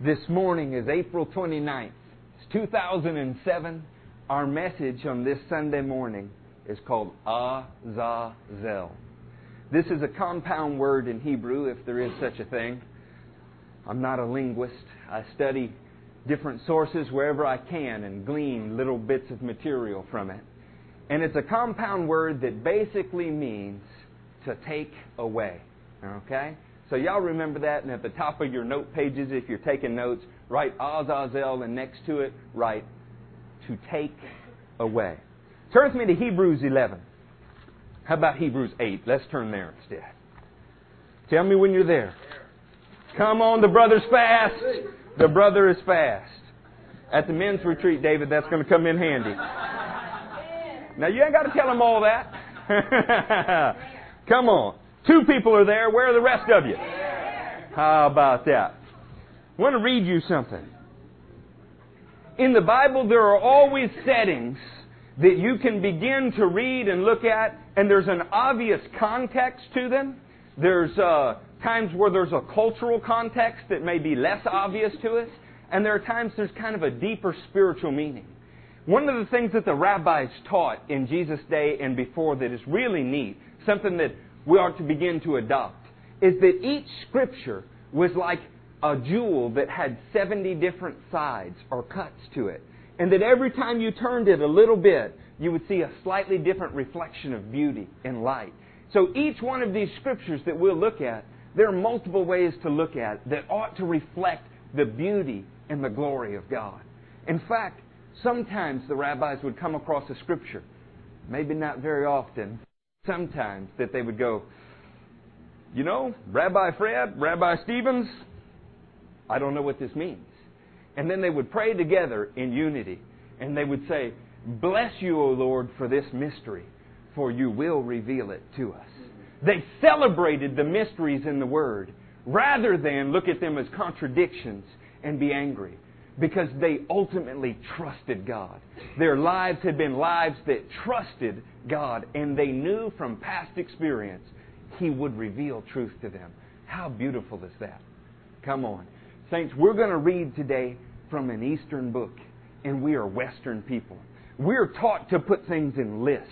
This morning is April 29th. It's 2007. Our message on this Sunday morning is called Azazel. This is a compound word in Hebrew, if there is such a thing. I'm not a linguist. I study different sources wherever I can and glean little bits of material from it. And it's a compound word that basically means to take away. Okay? So y'all remember that, and at the top of your note pages, if you're taking notes, write Azazel, and next to it, write to take away. Turn with me to Hebrews 11. How about Hebrews 8? Let's turn there instead. Tell me when you're there. Come on, the brother's fast. The brother is fast. At the men's retreat, David, that's going to come in handy. Now, you ain't got to tell them all that. come on. Two people are there. Where are the rest of you? How about that? I want to read you something. In the Bible, there are always settings that you can begin to read and look at, and there's an obvious context to them. There's uh, times where there's a cultural context that may be less obvious to us, and there are times there's kind of a deeper spiritual meaning. One of the things that the rabbis taught in Jesus' day and before that is really neat, something that we are to begin to adopt is that each scripture was like a jewel that had 70 different sides or cuts to it. And that every time you turned it a little bit, you would see a slightly different reflection of beauty and light. So each one of these scriptures that we'll look at, there are multiple ways to look at that ought to reflect the beauty and the glory of God. In fact, sometimes the rabbis would come across a scripture, maybe not very often, sometimes that they would go, you know, Rabbi Fred, Rabbi Stevens, I don't know what this means. And then they would pray together in unity, and they would say, Bless you, O Lord, for this mystery, for you will reveal it to us. They celebrated the mysteries in the Word rather than look at them as contradictions and be angry because they ultimately trusted God. Their lives had been lives that trusted God, and they knew from past experience He would reveal truth to them. How beautiful is that? Come on. Saints, we're going to read today from an Eastern book, and we are Western people. We're taught to put things in lists,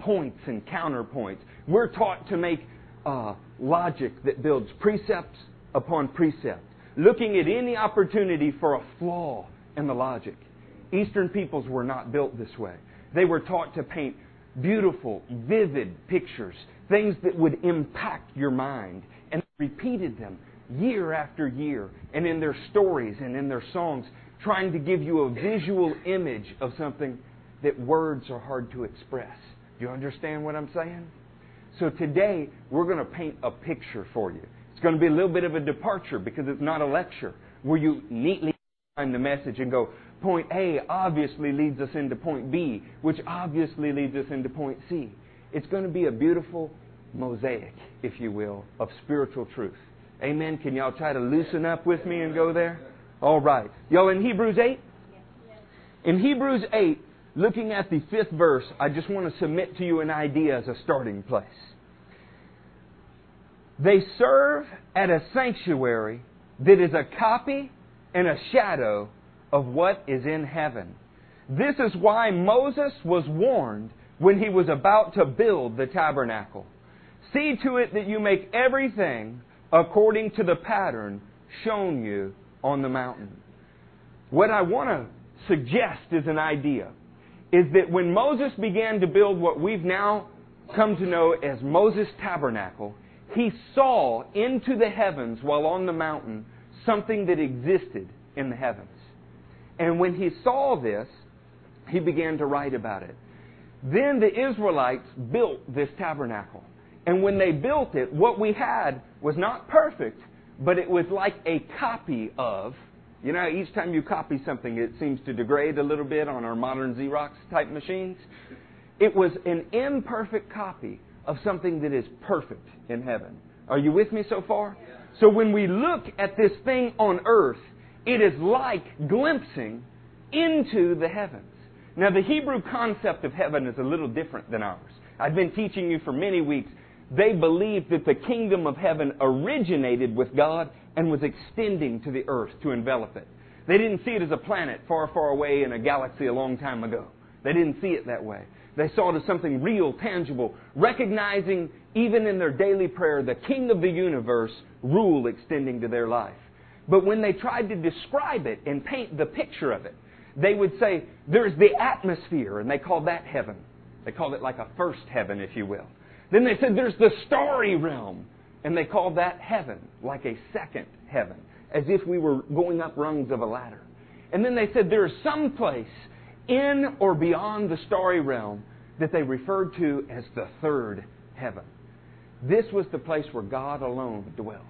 points and counterpoints. We're taught to make uh, logic that builds precepts upon precept looking at any opportunity for a flaw in the logic. Eastern peoples were not built this way. They were taught to paint beautiful, vivid pictures, things that would impact your mind, and repeated them year after year, and in their stories and in their songs, trying to give you a visual image of something that words are hard to express. Do you understand what I'm saying? So today, we're going to paint a picture for you. It's going to be a little bit of a departure because it's not a lecture where you neatly find the message and go, point A obviously leads us into point B, which obviously leads us into point C. It's going to be a beautiful mosaic, if you will, of spiritual truth. Amen. Can y'all try to loosen up with me and go there? All right. Y'all in Hebrews 8? In Hebrews 8, looking at the fifth verse, I just want to submit to you an idea as a starting place. They serve at a sanctuary that is a copy and a shadow of what is in heaven. This is why Moses was warned when he was about to build the tabernacle. See to it that you make everything according to the pattern shown you on the mountain. What I want to suggest is an idea is that when Moses began to build what we've now come to know as Moses' tabernacle, he saw into the heavens while on the mountain something that existed in the heavens. And when he saw this, he began to write about it. Then the Israelites built this tabernacle. And when they built it, what we had was not perfect, but it was like a copy of. You know, each time you copy something, it seems to degrade a little bit on our modern Xerox type machines. It was an imperfect copy of something that is perfect in heaven. Are you with me so far? So when we look at this thing on earth, it is like glimpsing into the heavens. Now, the Hebrew concept of heaven is a little different than ours. I've been teaching you for many weeks. They believed that the kingdom of heaven originated with God and was extending to the earth to envelop it. They didn't see it as a planet far, far away in a galaxy a long time ago. They didn't see it that way. They saw it as something real, tangible, recognizing even in their daily prayer the King of the universe rule extending to their life. But when they tried to describe it and paint the picture of it, they would say, there's the atmosphere, and they called that heaven. They called it like a first heaven, if you will. Then they said, there's the starry realm, and they called that heaven, like a second heaven, as if we were going up rungs of a ladder. And then they said, there is some place in or beyond the starry realm that they referred to as the third heaven. This was the place where God alone dwelt.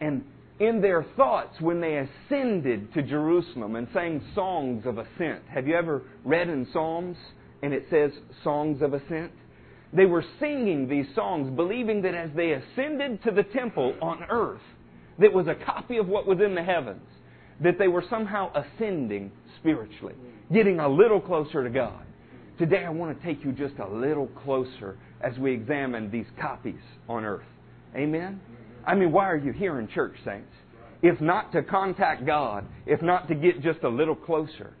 And in their thoughts, when they ascended to Jerusalem and sang songs of ascent, have you ever read in Psalms and it says songs of ascent? They were singing these songs, believing that as they ascended to the temple on earth, that was a copy of what was in the heavens, that they were somehow ascending spiritually, getting a little closer to God. Today I want to take you just a little closer as we examine these copies on earth. Amen? Mm-hmm. I mean, why are you here in church, saints? If not to contact God, if not to get just a little closer,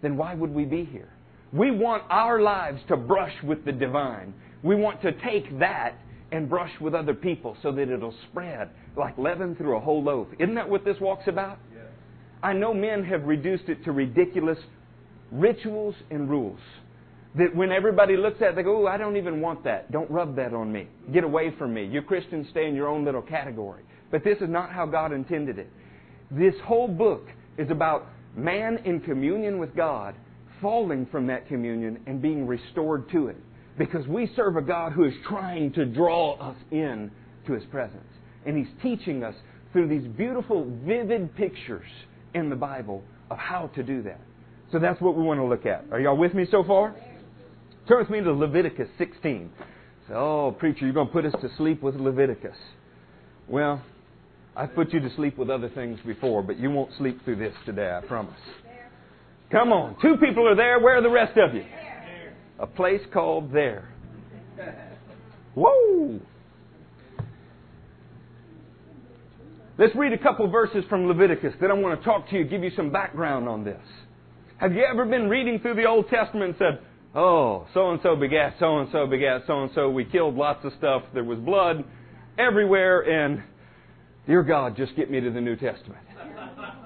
then why would we be here? We want our lives to brush with the divine. We want to take that and brush with other people so that it'll spread like leaven through a whole loaf. Isn't that what this walk's about? Yes. I know men have reduced it to ridiculous rituals and rules. That when everybody looks at it, they go, oh, I don't even want that. Don't rub that on me. Get away from me. You Christians stay in your own little category. But this is not how God intended it. This whole book is about man in communion with God falling from that communion and being restored to it. Because we serve a God who is trying to draw us in to His presence. And He's teaching us through these beautiful, vivid pictures in the Bible of how to do that. So that's what we want to look at. Are y'all with me so far? Turn with me to Leviticus 16. So, oh, preacher, you're going to put us to sleep with Leviticus. Well, I've put you to sleep with other things before, but you won't sleep through this today, I promise. Come on. Two people are there. Where are the rest of you? A place called there. Whoa! Let's read a couple verses from Leviticus. Then I want to talk to you, give you some background on this. Have you ever been reading through the Old Testament and said, Oh, so and so begat so and so begat so and so. We killed lots of stuff. There was blood everywhere, and dear God, just get me to the New Testament.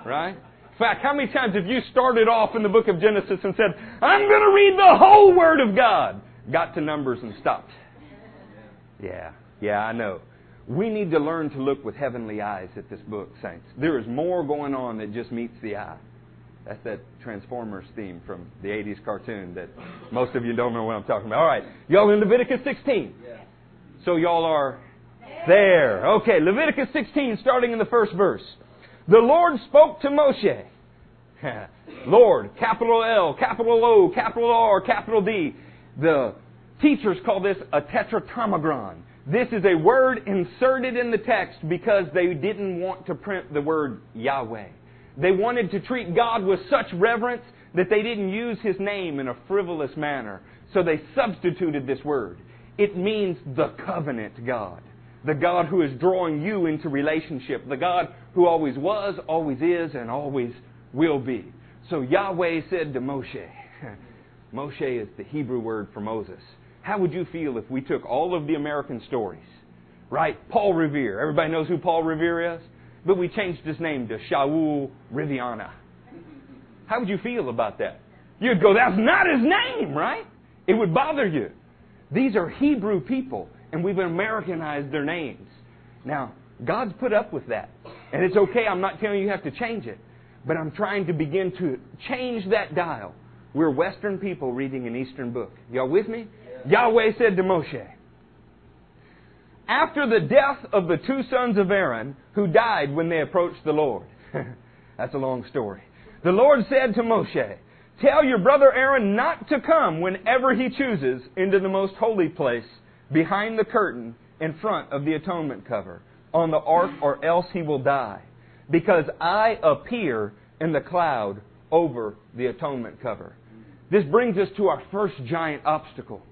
Right? In fact, how many times have you started off in the book of Genesis and said, I'm going to read the whole Word of God? Got to Numbers and stopped. Yeah, yeah, I know. We need to learn to look with heavenly eyes at this book, saints. There is more going on that just meets the eye. That's that Transformers theme from the 80s cartoon that most of you don't know what I'm talking about. All right. Y'all in Leviticus 16? So y'all are there. Okay, Leviticus 16, starting in the first verse. The Lord spoke to Moshe. Lord, capital L, capital O, capital R, capital D. The teachers call this a tetragrammaton. This is a word inserted in the text because they didn't want to print the word Yahweh. They wanted to treat God with such reverence that they didn't use His name in a frivolous manner. So they substituted this word. It means the covenant God. The God who is drawing you into relationship. The God who always was, always is, and always will be. So Yahweh said to Moshe, Moshe is the Hebrew word for Moses. How would you feel if we took all of the American stories, right? Paul Revere. Everybody knows who Paul Revere is? But we changed his name to Shaul Riviana. How would you feel about that? You'd go, that's not his name, right? It would bother you. These are Hebrew people, and we've Americanized their names. Now, God's put up with that. And it's okay, I'm not telling you you have to change it. But I'm trying to begin to change that dial. We're Western people reading an Eastern book. Y'all with me? Yahweh said to Moshe, after the death of the two sons of Aaron who died when they approached the Lord. That's a long story. The Lord said to Moshe, Tell your brother Aaron not to come whenever he chooses into the most holy place behind the curtain in front of the atonement cover on the ark, or else he will die. Because I appear in the cloud over the atonement cover. This brings us to our first giant obstacle.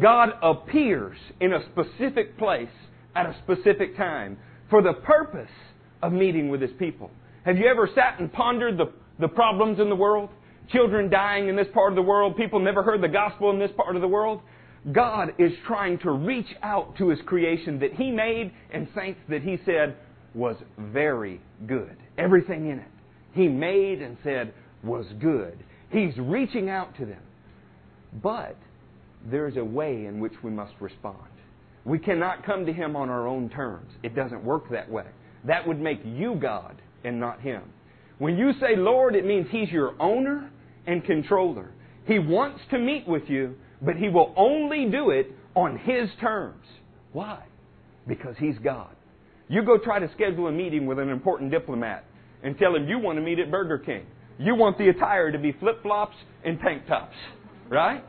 God appears in a specific place at a specific time for the purpose of meeting with His people. Have you ever sat and pondered the, the problems in the world? Children dying in this part of the world, people never heard the gospel in this part of the world. God is trying to reach out to His creation that He made and saints that He said was very good. Everything in it. He made and said was good. He's reaching out to them. But there's a way in which we must respond. We cannot come to Him on our own terms. It doesn't work that way. That would make you God and not Him. When you say Lord, it means He's your owner and controller. He wants to meet with you, but He will only do it on His terms. Why? Because He's God. You go try to schedule a meeting with an important diplomat and tell him you want to meet at Burger King. You want the attire to be flip flops and tank tops, right?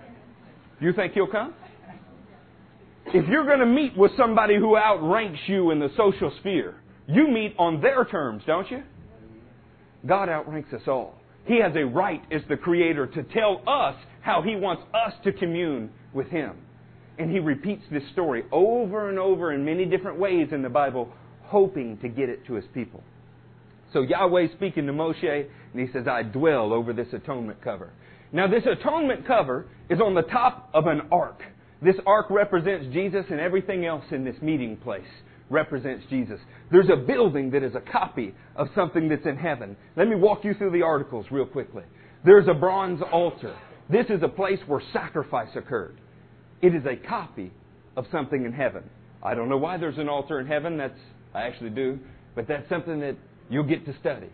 You think he'll come? If you're going to meet with somebody who outranks you in the social sphere, you meet on their terms, don't you? God outranks us all. He has a right as the Creator to tell us how He wants us to commune with Him. And He repeats this story over and over in many different ways in the Bible, hoping to get it to His people. So Yahweh speaking to Moshe, and He says, I dwell over this atonement cover. Now, this atonement cover is on the top of an ark. This ark represents Jesus, and everything else in this meeting place represents Jesus. There's a building that is a copy of something that's in heaven. Let me walk you through the articles real quickly. There's a bronze altar. This is a place where sacrifice occurred. It is a copy of something in heaven. I don't know why there's an altar in heaven. That's I actually do, but that's something that you'll get to study.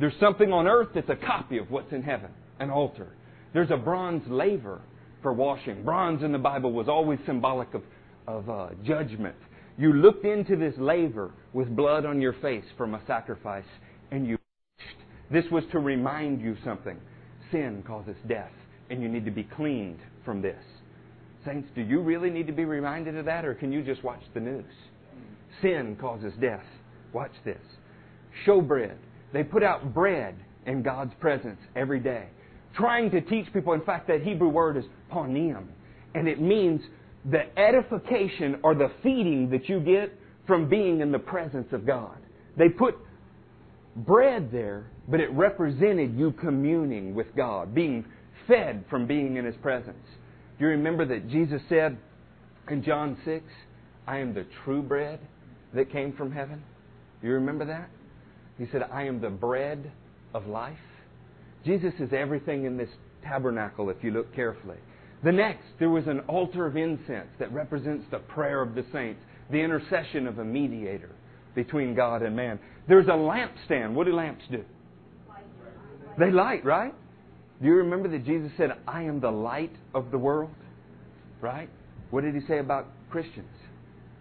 There's something on earth that's a copy of what's in heaven, an altar. There's a bronze laver for washing. Bronze in the Bible was always symbolic of, of uh, judgment. You looked into this laver with blood on your face from a sacrifice, and you washed. This was to remind you something. Sin causes death, and you need to be cleaned from this. Saints, do you really need to be reminded of that, or can you just watch the news? Sin causes death. Watch this. Showbread. They put out bread in God's presence every day trying to teach people. In fact, that Hebrew word is panim, and it means the edification or the feeding that you get from being in the presence of God. They put bread there, but it represented you communing with God, being fed from being in His presence. Do you remember that Jesus said in John 6, I am the true bread that came from heaven? Do you remember that? He said, I am the bread of life. Jesus is everything in this tabernacle if you look carefully. The next, there was an altar of incense that represents the prayer of the saints, the intercession of a mediator between God and man. There's a lampstand. What do lamps do? They light, right? Do you remember that Jesus said, I am the light of the world? Right? What did he say about Christians?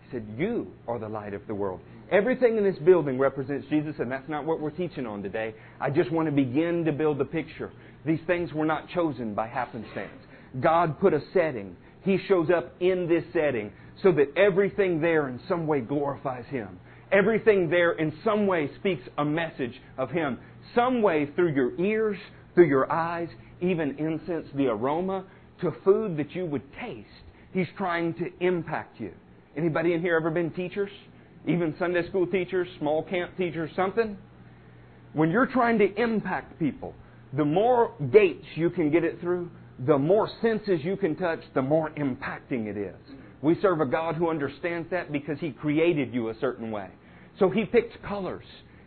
He said, You are the light of the world. Everything in this building represents Jesus, and that's not what we're teaching on today. I just want to begin to build the picture. These things were not chosen by happenstance. God put a setting. He shows up in this setting so that everything there in some way glorifies Him. Everything there in some way speaks a message of Him. Some way through your ears, through your eyes, even incense, the aroma, to food that you would taste. He's trying to impact you. Anybody in here ever been teachers? Even Sunday school teachers, small camp teachers, something. When you're trying to impact people, the more gates you can get it through, the more senses you can touch, the more impacting it is. We serve a God who understands that because He created you a certain way. So He picked colors.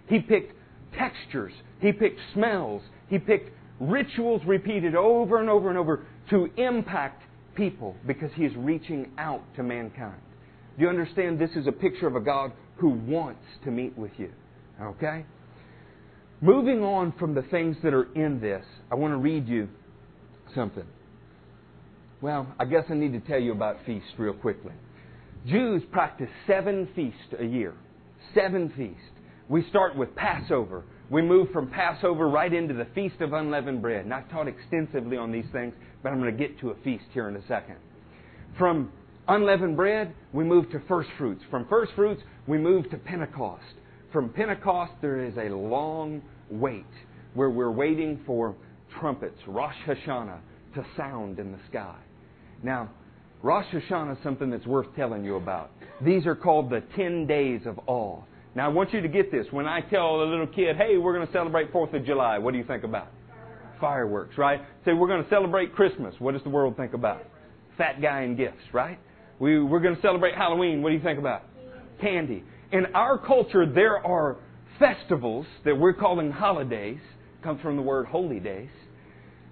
He picked textures. He picked smells. He picked rituals repeated over and over and over to impact people because He is reaching out to mankind. Do you understand this is a picture of a God who wants to meet with you? Okay? Moving on from the things that are in this, I want to read you something. Well, I guess I need to tell you about feasts real quickly. Jews practice seven feasts a year. Seven feasts. We start with Passover. We move from Passover right into the Feast of Unleavened Bread. And I've taught extensively on these things, but I'm going to get to a feast here in a second. From unleavened bread, we move to first fruits. From first fruits, we move to Pentecost. From Pentecost, there is a long wait where we're waiting for trumpets, Rosh Hashanah, to sound in the sky. Now, Rosh Hashanah is something that's worth telling you about. These are called the 10 days of awe. Now I want you to get this. When I tell a little kid, hey, we're going to celebrate 4th of July, what do you think about? Fireworks, right? Say, we're going to celebrate Christmas. What does the world think about? Fat guy and gifts, right? We, we're going to celebrate Halloween. What do you think about? Candy. In our culture, there are festivals that we're calling holidays, comes from the word holy days,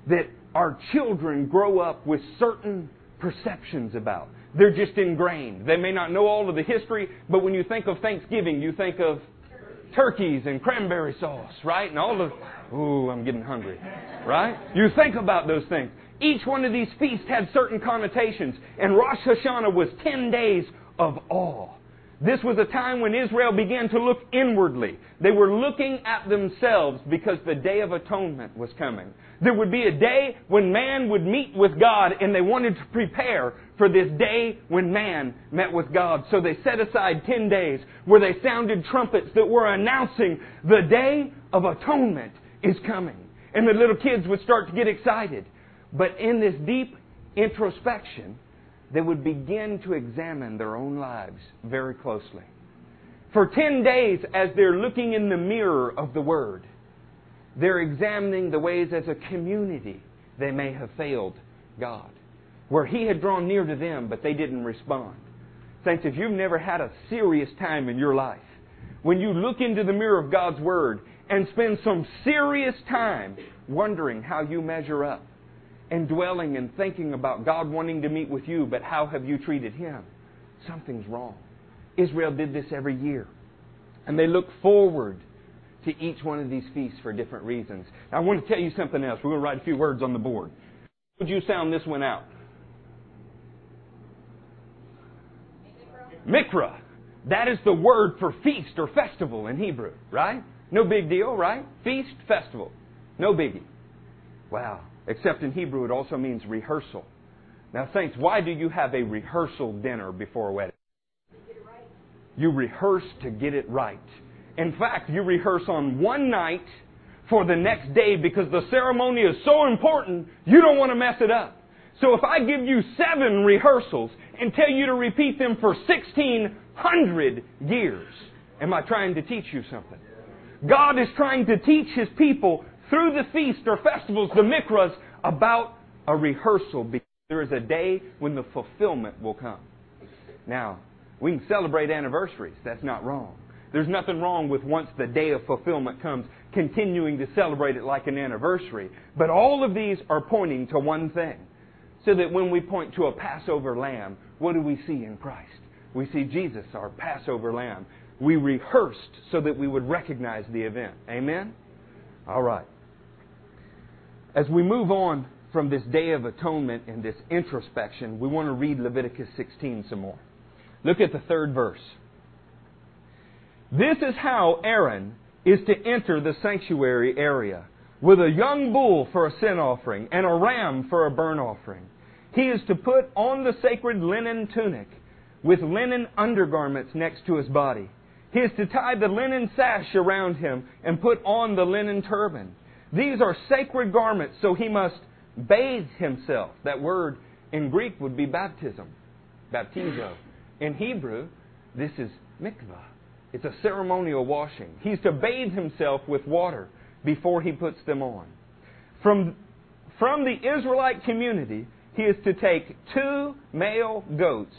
that our children grow up with certain perceptions about. They're just ingrained. They may not know all of the history, but when you think of Thanksgiving, you think of turkeys and cranberry sauce, right? And all the, ooh, I'm getting hungry, right? You think about those things. Each one of these feasts had certain connotations, and Rosh Hashanah was 10 days of awe. This was a time when Israel began to look inwardly. They were looking at themselves because the Day of Atonement was coming. There would be a day when man would meet with God and they wanted to prepare for this day when man met with God. So they set aside 10 days where they sounded trumpets that were announcing the Day of Atonement is coming. And the little kids would start to get excited. But in this deep introspection, they would begin to examine their own lives very closely. For 10 days, as they're looking in the mirror of the Word, they're examining the ways as a community they may have failed God, where He had drawn near to them, but they didn't respond. Saints, if you've never had a serious time in your life, when you look into the mirror of God's Word and spend some serious time wondering how you measure up, and dwelling and thinking about God wanting to meet with you, but how have you treated Him? Something's wrong. Israel did this every year. And they look forward to each one of these feasts for different reasons. Now, I want to tell you something else. We're going to write a few words on the board. Would you sound this one out? Mikra. That is the word for feast or festival in Hebrew, right? No big deal, right? Feast, festival. No biggie. Wow. Except in Hebrew, it also means rehearsal. Now, saints, why do you have a rehearsal dinner before a wedding? You rehearse to get it right. In fact, you rehearse on one night for the next day because the ceremony is so important, you don't want to mess it up. So if I give you seven rehearsals and tell you to repeat them for 1600 years, am I trying to teach you something? God is trying to teach His people through the feast or festivals, the mikras, about a rehearsal because there is a day when the fulfillment will come. Now, we can celebrate anniversaries. That's not wrong. There's nothing wrong with once the day of fulfillment comes, continuing to celebrate it like an anniversary. But all of these are pointing to one thing. So that when we point to a Passover lamb, what do we see in Christ? We see Jesus, our Passover lamb. We rehearsed so that we would recognize the event. Amen? All right. As we move on from this Day of Atonement and this introspection, we want to read Leviticus 16 some more. Look at the third verse. This is how Aaron is to enter the sanctuary area with a young bull for a sin offering and a ram for a burnt offering. He is to put on the sacred linen tunic with linen undergarments next to his body. He is to tie the linen sash around him and put on the linen turban. These are sacred garments, so he must bathe himself. That word in Greek would be baptism, baptizo. In Hebrew, this is mikvah. It's a ceremonial washing. He's to bathe himself with water before he puts them on. From, from the Israelite community, he is to take two male goats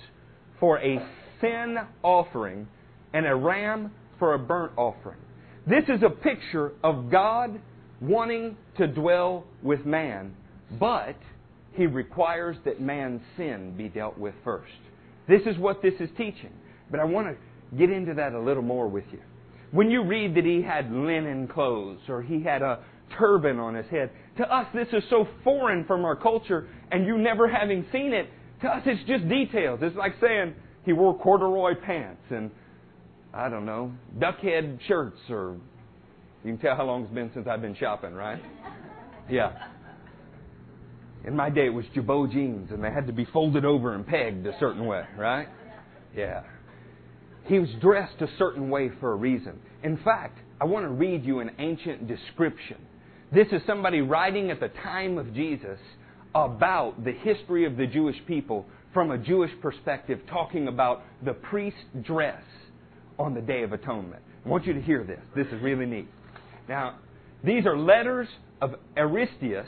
for a sin offering and a ram for a burnt offering. This is a picture of God wanting to dwell with man, but he requires that man's sin be dealt with first. This is what this is teaching. But I want to get into that a little more with you. When you read that he had linen clothes or he had a turban on his head, to us this is so foreign from our culture, and you never having seen it, to us it's just details. It's like saying he wore corduroy pants and, I don't know, duckhead shirts or you can tell how long it's been since I've been shopping, right? Yeah. In my day, it was Jabot jeans, and they had to be folded over and pegged a certain way, right? Yeah. He was dressed a certain way for a reason. In fact, I want to read you an ancient description. This is somebody writing at the time of Jesus about the history of the Jewish people from a Jewish perspective, talking about the priest's dress on the Day of Atonement. I want you to hear this. This is really neat. Now, these are letters of Aristeas.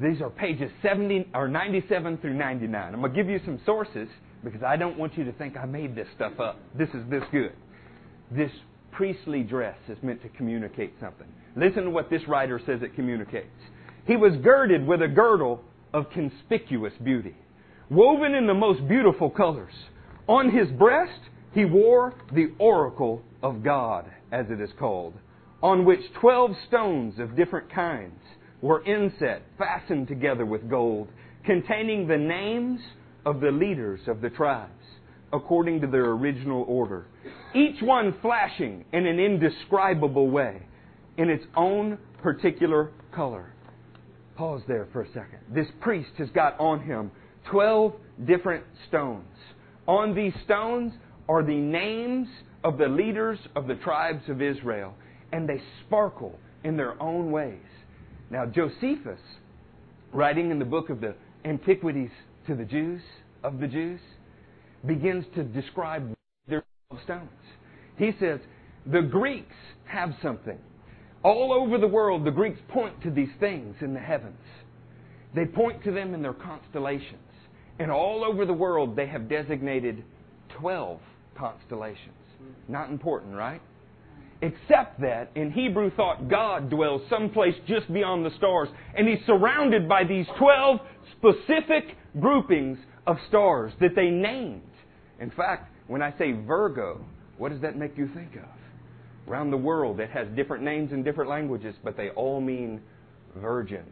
These are pages 70 or 97 through 99. I'm going to give you some sources because I don't want you to think I made this stuff up. This is this good. This priestly dress is meant to communicate something. Listen to what this writer says it communicates. He was girded with a girdle of conspicuous beauty, woven in the most beautiful colors. On his breast, he wore the oracle of God, as it is called, on which twelve stones of different kinds were inset, fastened together with gold, containing the names of the leaders of the tribes, according to their original order, each one flashing in an indescribable way, in its own particular color. Pause there for a second. This priest has got on him 12 different stones. On these stones are the names of the leaders of the tribes of Israel, and they sparkle in their own ways. Now, Josephus, writing in the book of the Antiquities to the Jews, of the Jews, begins to describe their stones. He says, the Greeks have something. All over the world, the Greeks point to these things in the heavens. They point to them in their constellations. And all over the world, they have designated 12 constellations. Not important, right? Except that in Hebrew thought God dwells someplace just beyond the stars, and He's surrounded by these 12 specific groupings of stars that they named. In fact, when I say Virgo, what does that make you think of? Around the world, it has different names in different languages, but they all mean virgin.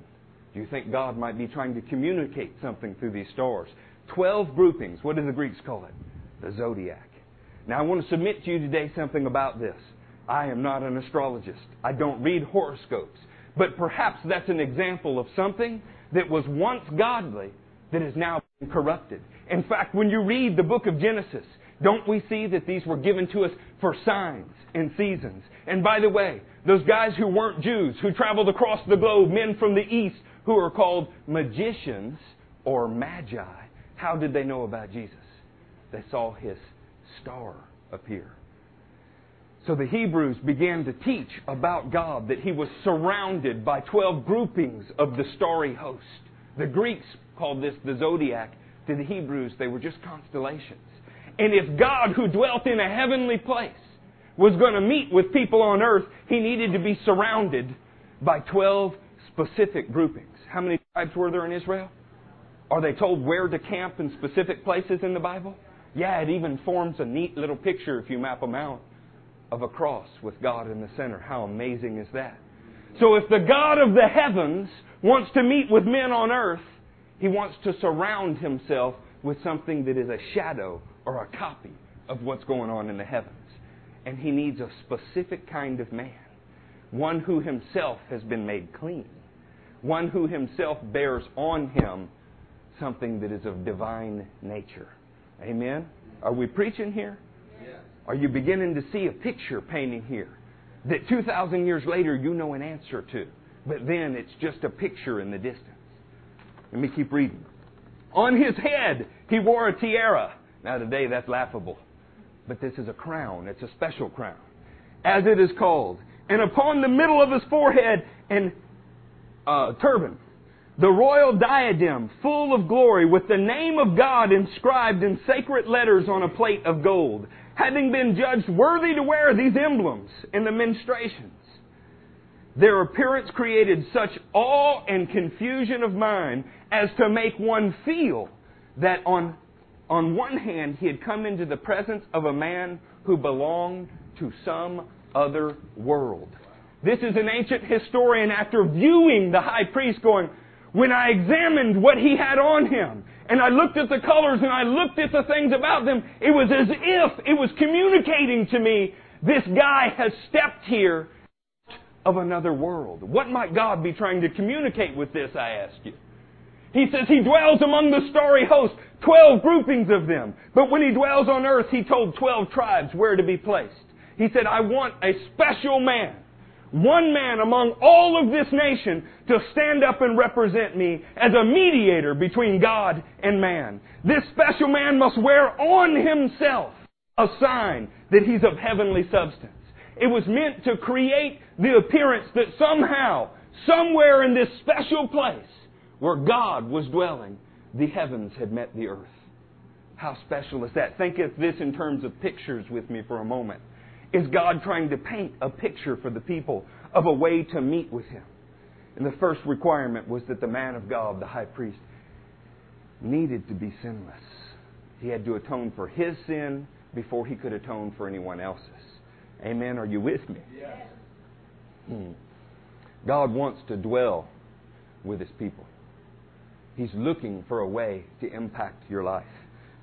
Do you think God might be trying to communicate something through these stars? Twelve groupings. What do the Greeks call it? The zodiac. Now, I want to submit to you today something about this. I am not an astrologist. I don't read horoscopes. But perhaps that's an example of something that was once godly that is now corrupted. In fact, when you read the book of Genesis, don't we see that these were given to us for signs and seasons? And by the way, those guys who weren't Jews, who traveled across the globe, men from the east, who are called magicians or magi, how did they know about Jesus? They saw his star appear. So the Hebrews began to teach about God, that he was surrounded by 12 groupings of the starry host. The Greeks called this the zodiac. To the Hebrews, they were just constellations. And if God, who dwelt in a heavenly place, was going to meet with people on earth, he needed to be surrounded by 12 specific groupings. How many tribes were there in Israel? Are they told where to camp in specific places in the Bible? Yeah, it even forms a neat little picture if you map them out of a cross with God in the center. How amazing is that? So if the God of the heavens wants to meet with men on earth, he wants to surround himself with something that is a shadow or a copy of what's going on in the heavens. And he needs a specific kind of man. One who himself has been made clean. One who himself bears on him something that is of divine nature. Amen? Are we preaching here? Are you beginning to see a picture painting here that 2,000 years later you know an answer to? But then it's just a picture in the distance. Let me keep reading. On his head, he wore a tiara. Now, today, that's laughable. But this is a crown. It's a special crown. As it is called. And upon the middle of his forehead, an uh, turban. The royal diadem, full of glory, with the name of God inscribed in sacred letters on a plate of gold, having been judged worthy to wear these emblems in the ministrations. Their appearance created such awe and confusion of mind as to make one feel that on, on one hand he had come into the presence of a man who belonged to some other world. This is an ancient historian after viewing the high priest going, when I examined what he had on him, and I looked at the colors and I looked at the things about them, it was as if it was communicating to me, this guy has stepped here of another world. What might God be trying to communicate with this, I ask you? He says he dwells among the starry host, twelve groupings of them. But when he dwells on earth, he told twelve tribes where to be placed. He said, I want a special man, one man among all of this nation to stand up and represent me as a mediator between God and man. This special man must wear on himself a sign that he's of heavenly substance. It was meant to create the appearance that somehow, somewhere in this special place where God was dwelling, the heavens had met the earth. How special is that? Think of this in terms of pictures with me for a moment. Is God trying to paint a picture for the people of a way to meet with Him? And the first requirement was that the man of God, the high priest, needed to be sinless. He had to atone for his sin before he could atone for anyone else's. Amen. Are you with me? Yes. Hmm. God wants to dwell with his people. He's looking for a way to impact your life.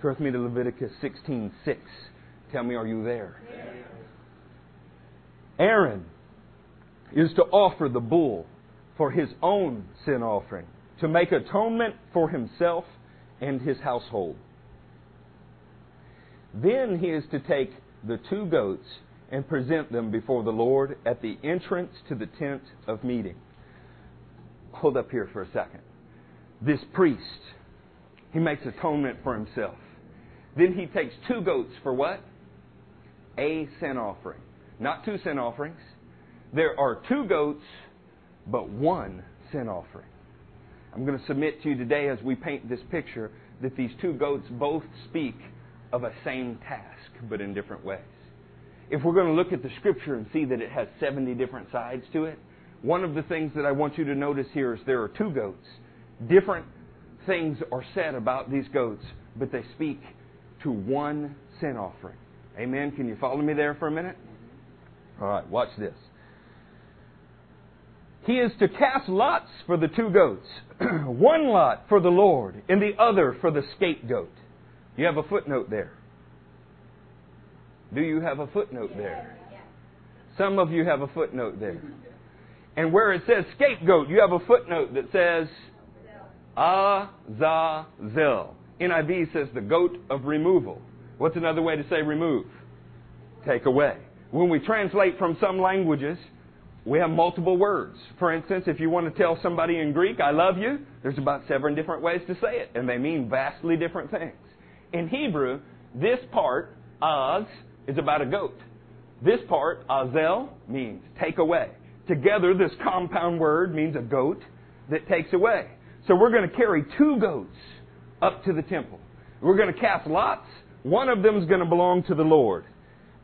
Turn with me to Leviticus 16:6. Tell me, are you there? Yes. Aaron is to offer the bull for his own sin offering, to make atonement for himself and his household. Then he is to take the two goats and present them before the Lord at the entrance to the tent of meeting. Hold up here for a second. This priest, he makes atonement for himself. Then he takes two goats for what? A sin offering. Not two sin offerings. There are two goats, but one sin offering. I'm going to submit to you today as we paint this picture that these two goats both speak of a same task, but in different ways. If we're going to look at the scripture and see that it has 70 different sides to it, one of the things that I want you to notice here is there are two goats. Different things are said about these goats, but they speak to one sin offering. Amen. Can you follow me there for a minute? All right, watch this. He is to cast lots for the two goats. one lot for the Lord, and the other for the scapegoat. You have a footnote there. Do you have a footnote there? Some of you have a footnote there. And where it says scapegoat, you have a footnote that says Azazel. NIV says the goat of removal. What's another way to say remove? Take away. When we translate from some languages, we have multiple words. For instance, if you want to tell somebody in Greek, I love you, there's about seven different ways to say it, and they mean vastly different things. In Hebrew, this part, az, is about a goat. This part, azel, means take away. Together, this compound word means a goat that takes away. So we're going to carry two goats up to the temple. We're going to cast lots. One of them is going to belong to the Lord.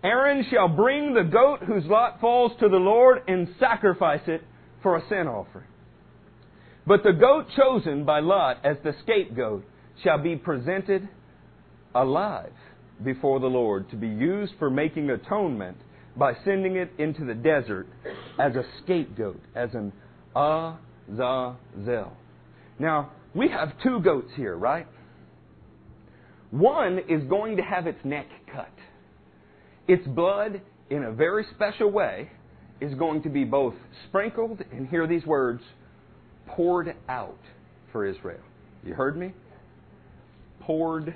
Aaron shall bring the goat whose lot falls to the Lord and sacrifice it for a sin offering. But the goat chosen by Lot as the scapegoat shall be presented alive before the Lord to be used for making atonement by sending it into the desert as a scapegoat, as an azazel. Now, we have two goats here, right? One is going to have its neck cut. Its blood, in a very special way, is going to be both sprinkled, and hear these words, poured out for Israel. You heard me? Poured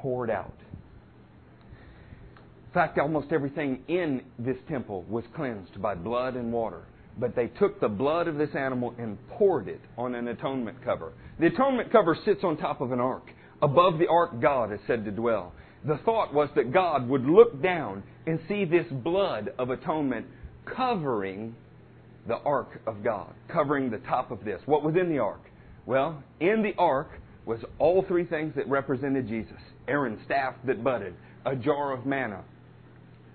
poured out. In fact, almost everything in this temple was cleansed by blood and water. But they took the blood of this animal and poured it on an atonement cover. The atonement cover sits on top of an ark. Above the ark, God is said to dwell. The thought was that God would look down and see this blood of atonement covering the ark of God, covering the top of this. What was in the ark? Well, in the ark was all three things that represented Jesus Aaron's staff that budded, a jar of manna,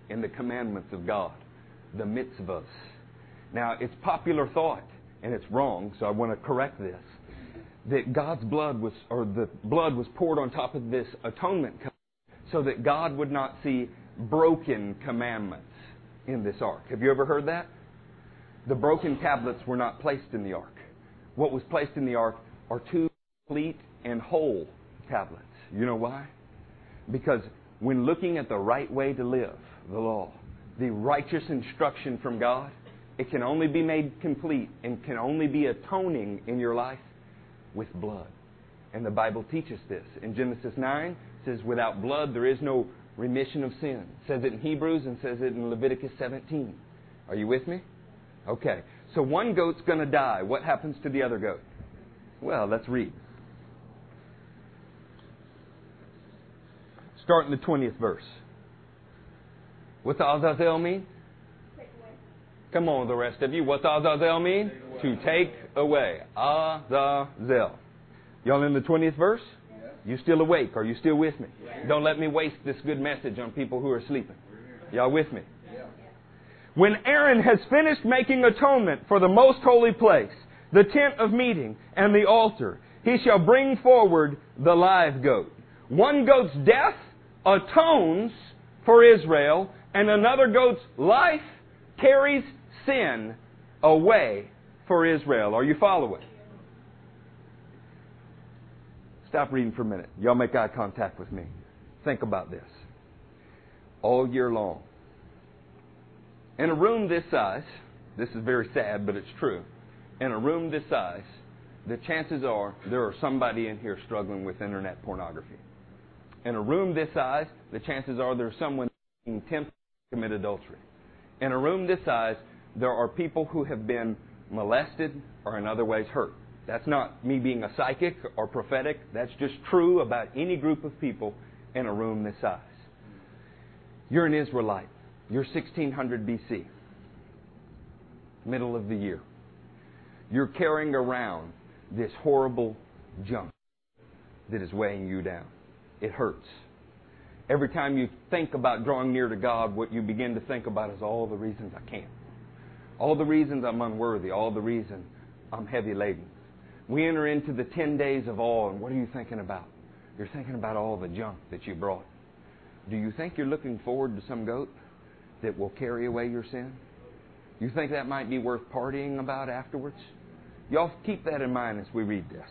and the commandments of God, the mitzvahs. Now, it's popular thought, and it's wrong, so I want to correct this, that God's blood was, or the blood was poured on top of this atonement so that God would not see broken commandments in this ark. Have you ever heard that? The broken tablets were not placed in the ark. What was placed in the ark are two complete and whole tablets. You know why? Because when looking at the right way to live, the law, the righteous instruction from God, it can only be made complete and can only be atoning in your life with blood. And the Bible teaches this. In Genesis 9, it says, without blood there is no remission of sin. It says it in Hebrews and says it in Leviticus 17. Are you with me? Okay. So one goat's going to die. What happens to the other goat? Well, let's read. Start in the 20th verse. What's Azazel mean? Come on, the rest of you. What's Azazel mean? To take away. Azazel. Y'all in the 20th verse? You still awake? Are you still with me? Don't let me waste this good message on people who are sleeping. Y'all with me? When Aaron has finished making atonement for the most holy place, the tent of meeting, and the altar, he shall bring forward the live goat. One goat's death atones for Israel, and another goat's life carries sin away for Israel. Are you following? Stop reading for a minute. Y'all make eye contact with me. Think about this. All year long, in a room this size, this is very sad, but it's true. In a room this size, the chances are there are somebody in here struggling with internet pornography. In a room this size, the chances are there's someone tempted to commit adultery. In a room this size, there are people who have been molested or in other ways hurt. That's not me being a psychic or prophetic. That's just true about any group of people in a room this size. You're an Israelite. You're 1600 BC, middle of the year. You're carrying around this horrible junk that is weighing you down. It hurts. Every time you think about drawing near to God, what you begin to think about is all the reasons I can't. All the reasons I'm unworthy. All the reason I'm heavy laden. We enter into the 10 days of awe, and what are you thinking about? You're thinking about all the junk that you brought. Do you think you're looking forward to some goat? that will carry away your sin? You think that might be worth partying about afterwards? Y'all keep that in mind as we read this.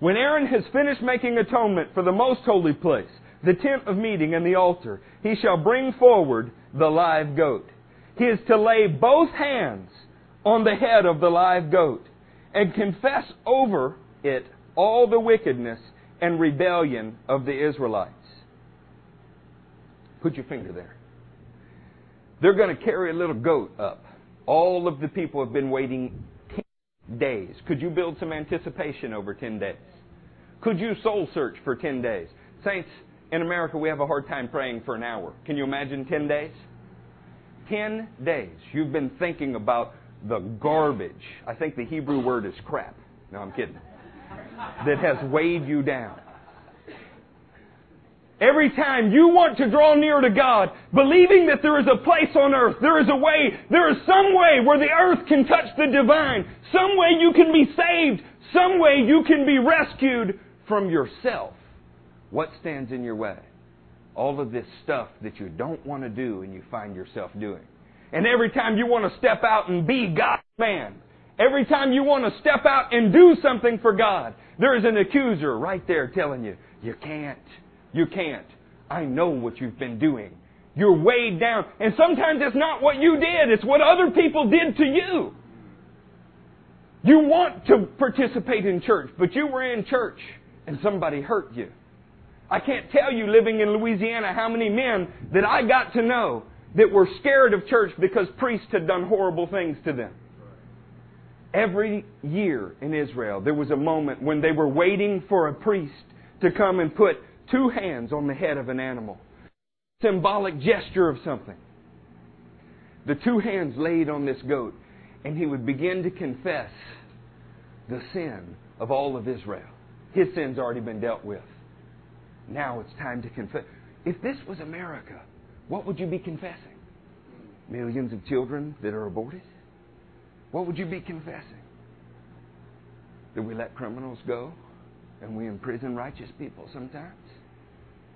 When Aaron has finished making atonement for the most holy place, the tent of meeting and the altar, he shall bring forward the live goat. He is to lay both hands on the head of the live goat and confess over it all the wickedness and rebellion of the Israelites. Put your finger there. They're going to carry a little goat up. All of the people have been waiting 10 days. Could you build some anticipation over 10 days? Could you soul search for 10 days? Saints, in America, we have a hard time praying for an hour. Can you imagine 10 days? 10 days. You've been thinking about the garbage. I think the Hebrew word is crap. No, I'm kidding. That has weighed you down. Every time you want to draw near to God, believing that there is a place on earth, there is a way, there is some way where the earth can touch the divine, some way you can be saved, some way you can be rescued from yourself. What stands in your way? All of this stuff that you don't want to do and you find yourself doing. And every time you want to step out and be God's man, every time you want to step out and do something for God, there is an accuser right there telling you, you can't. You can't. I know what you've been doing. You're weighed down. And sometimes it's not what you did, it's what other people did to you. You want to participate in church, but you were in church and somebody hurt you. I can't tell you living in Louisiana how many men that I got to know that were scared of church because priests had done horrible things to them. Every year in Israel, there was a moment when they were waiting for a priest to come and put two hands on the head of an animal. Symbolic gesture of something. The two hands laid on this goat, and he would begin to confess the sin of all of Israel. His sin's already been dealt with. Now it's time to confess. If this was America, what would you be confessing? Millions of children that are aborted? What would you be confessing? That we let criminals go and we imprison righteous people sometimes?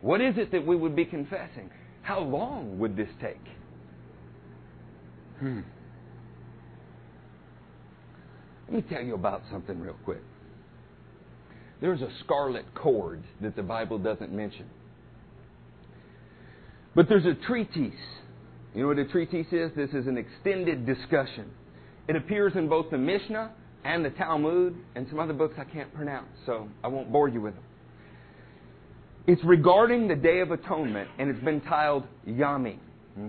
What is it that we would be confessing? How long would this take? Hmm. Let me tell you about something real quick. There's a scarlet cord that the Bible doesn't mention. But there's a treatise. You know what a treatise is? This is an extended discussion. It appears in both the Mishnah and the Talmud and some other books I can't pronounce, so I won't bore you with them. It's regarding the Day of Atonement, and it's been titled Yoma.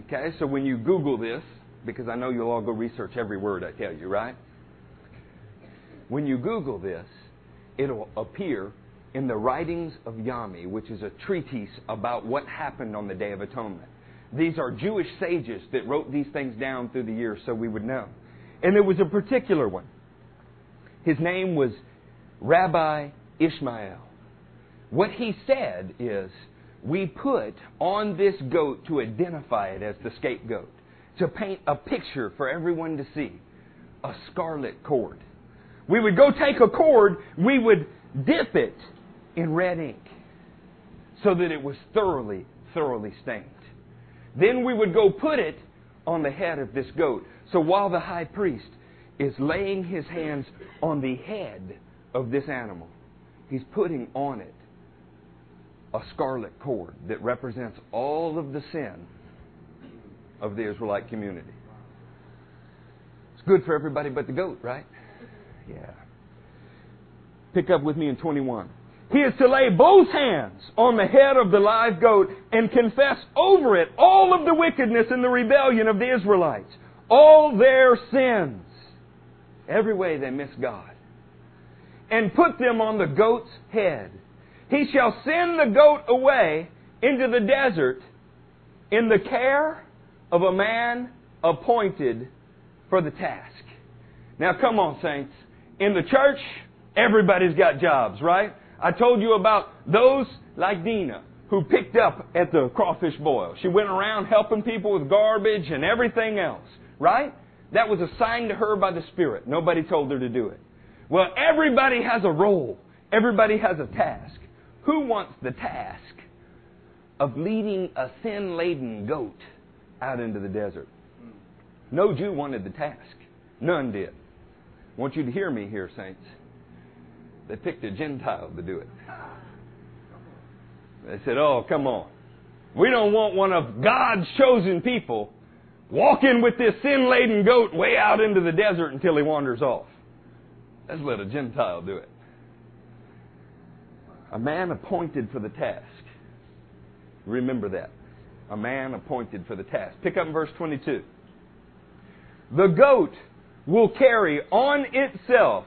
Okay, so when you Google this, because I know you'll all go research every word I tell you, right? When you Google this, it'll appear in the writings of Yoma, which is a treatise about what happened on the Day of Atonement. These are Jewish sages that wrote these things down through the years so we would know. And there was a particular one. His name was Rabbi Ishmael. What he said is, we put on this goat to identify it as the scapegoat, to paint a picture for everyone to see a scarlet cord. We would go take a cord, we would dip it in red ink so that it was thoroughly, thoroughly stained. Then we would go put it on the head of this goat. So while the high priest is laying his hands on the head of this animal, he's putting on it a scarlet cord that represents all of the sin of the Israelite community. It's good for everybody but the goat, right? Yeah. Pick up with me in 21. He is to lay both hands on the head of the live goat and confess over it all of the wickedness and the rebellion of the Israelites, all their sins, every way they miss God, and put them on the goat's head. He shall send the goat away into the desert in the care of a man appointed for the task. Now, come on, saints. In the church, everybody's got jobs, right? I told you about those like Dina who picked up at the crawfish boil. She went around helping people with garbage and everything else, right? That was assigned to her by the Spirit. Nobody told her to do it. Well, everybody has a role. Everybody has a task. Who wants the task of leading a sin laden goat out into the desert? No Jew wanted the task. None did. I want you to hear me here, saints. They picked a Gentile to do it. They said, Oh, come on. We don't want one of God's chosen people walking with this sin laden goat way out into the desert until he wanders off. Let's let a Gentile do it. A man appointed for the task. Remember that. A man appointed for the task. Pick up in verse 22. The goat will carry on itself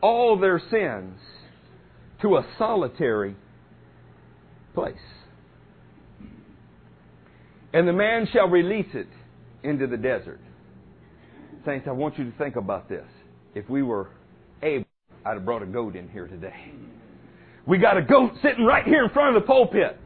all their sins to a solitary place. And the man shall release it into the desert. Saints, I want you to think about this. If we were able, I'd have brought a goat in here today. We got a goat sitting right here in front of the pulpit.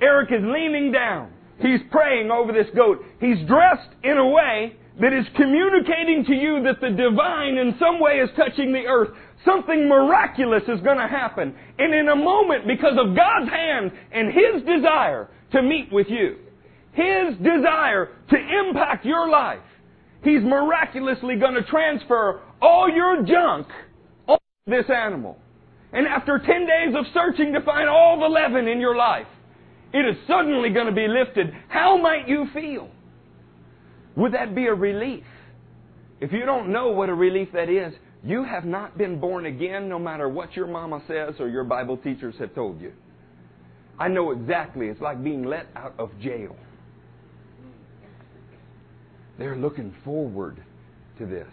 Eric is leaning down. He's praying over this goat. He's dressed in a way that is communicating to you that the divine in some way is touching the earth. Something miraculous is going to happen. And in a moment, because of God's hand and His desire to meet with you, His desire to impact your life, He's miraculously going to transfer all your junk on this animal. And after 10 days of searching to find all the leaven in your life, it is suddenly going to be lifted. How might you feel? Would that be a relief? If you don't know what a relief that is, you have not been born again no matter what your mama says or your Bible teachers have told you. I know exactly. It's like being let out of jail. They're looking forward to this.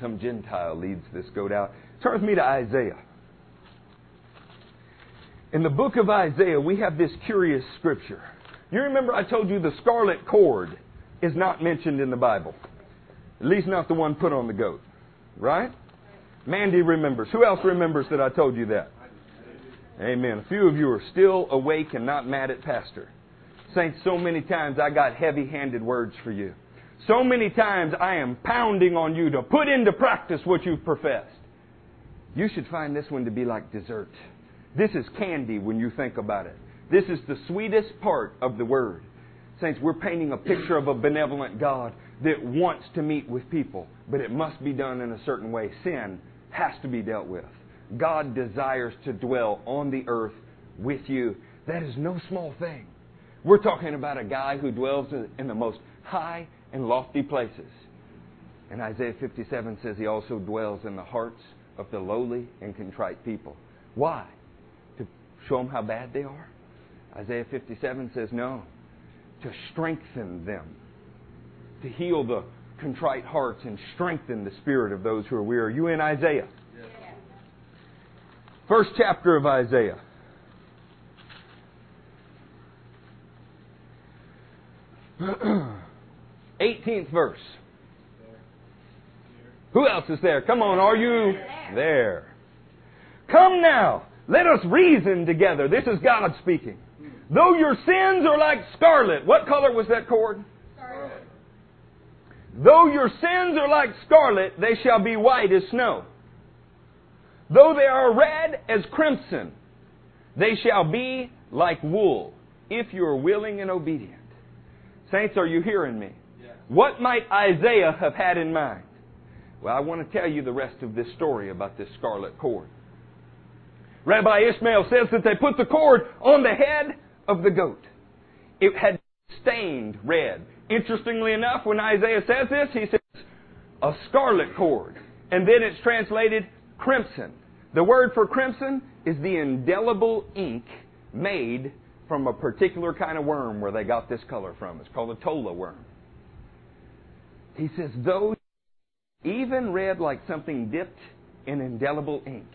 Some Gentile leads this goat out. Turn with me to Isaiah. In the book of Isaiah, we have this curious scripture. You remember I told you the scarlet cord is not mentioned in the Bible. At least not the one put on the goat. Right? Mandy remembers. Who else remembers that I told you that? Amen. A few of you are still awake and not mad at Pastor. Saints, so many times I got heavy handed words for you. So many times I am pounding on you to put into practice what you've professed. You should find this one to be like dessert. This is candy when you think about it. This is the sweetest part of the Word. Saints, we're painting a picture of a benevolent God that wants to meet with people, but it must be done in a certain way. Sin has to be dealt with. God desires to dwell on the earth with you. That is no small thing. We're talking about a guy who dwells in the most high and lofty places. And Isaiah 57 says he also dwells in the hearts of the lowly and contrite people. Why? To show them how bad they are? Isaiah 57 says no to strengthen them, to heal the contrite hearts and strengthen the spirit of those who are weary. Are you in Isaiah? First chapter of Isaiah. Eighteenth verse. Who else is there? Come on, are you there? Come now, let us reason together. This is God speaking. Though your sins are like scarlet, what color was that cord? Scarlet. Though your sins are like scarlet, they shall be white as snow. Though they are red as crimson, they shall be like wool, if you are willing and obedient. Saints, are you hearing me? Yes. What might Isaiah have had in mind? Well, I want to tell you the rest of this story about this scarlet cord. Rabbi Ishmael says that they put the cord on the head of the goat. It had stained red. Interestingly enough, when Isaiah says this, he says a scarlet cord. And then it's translated crimson. The word for crimson is the indelible ink made from a particular kind of worm where they got this color from. It's called a tola worm. He says, though even red like something dipped in indelible ink,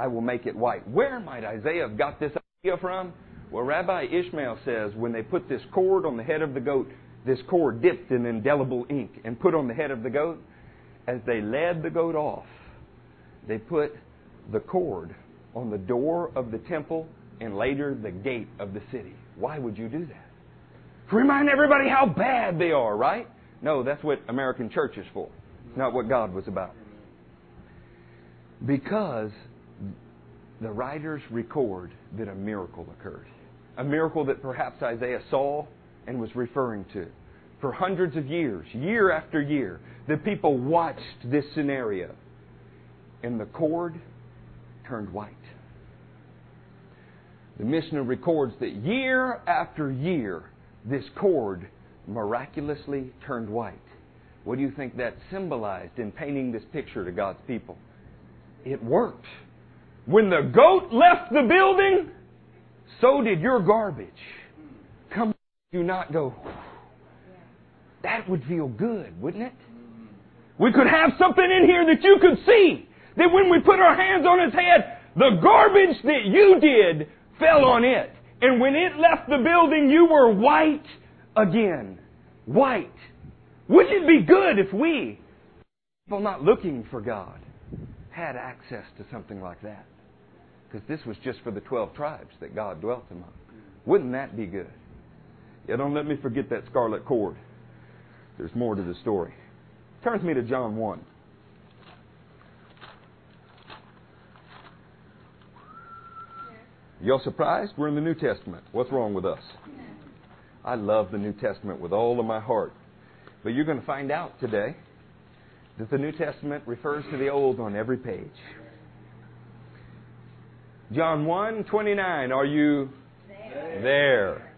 I will make it white. Where might Isaiah have got this idea from? Well, Rabbi Ishmael says when they put this cord on the head of the goat, this cord dipped in indelible ink and put on the head of the goat, as they led the goat off, they put the cord on the door of the temple and later the gate of the city. Why would you do that? Remind everybody how bad they are, right? No, that's what American church is for. It's not what God was about. Because the writers record that a miracle occurred. A miracle that perhaps Isaiah saw and was referring to. For hundreds of years, year after year, the people watched this scenario. And the cord turned white. The Mishnah records that year after year, this cord miraculously turned white. What do you think that symbolized in painting this picture to God's people? It worked. When the goat left the building, so did your garbage. Come, do not go. That would feel good, wouldn't it? We could have something in here that you could see. That when we put our hands on his head, the garbage that you did fell on it. And when it left the building, you were white again. White. Wouldn't it be good if we, people not looking for God, had access to something like that? Because this was just for the 12 tribes that God dwelt among. Wouldn't that be good? Yeah, don't let me forget that scarlet cord. There's more to the story. Turn with me to John 1. Y'all surprised? We're in the New Testament. What's wrong with us? I love the New Testament with all of my heart. But you're going to find out today that the New Testament refers to the Old on every page. John 1 29. Are you there? there.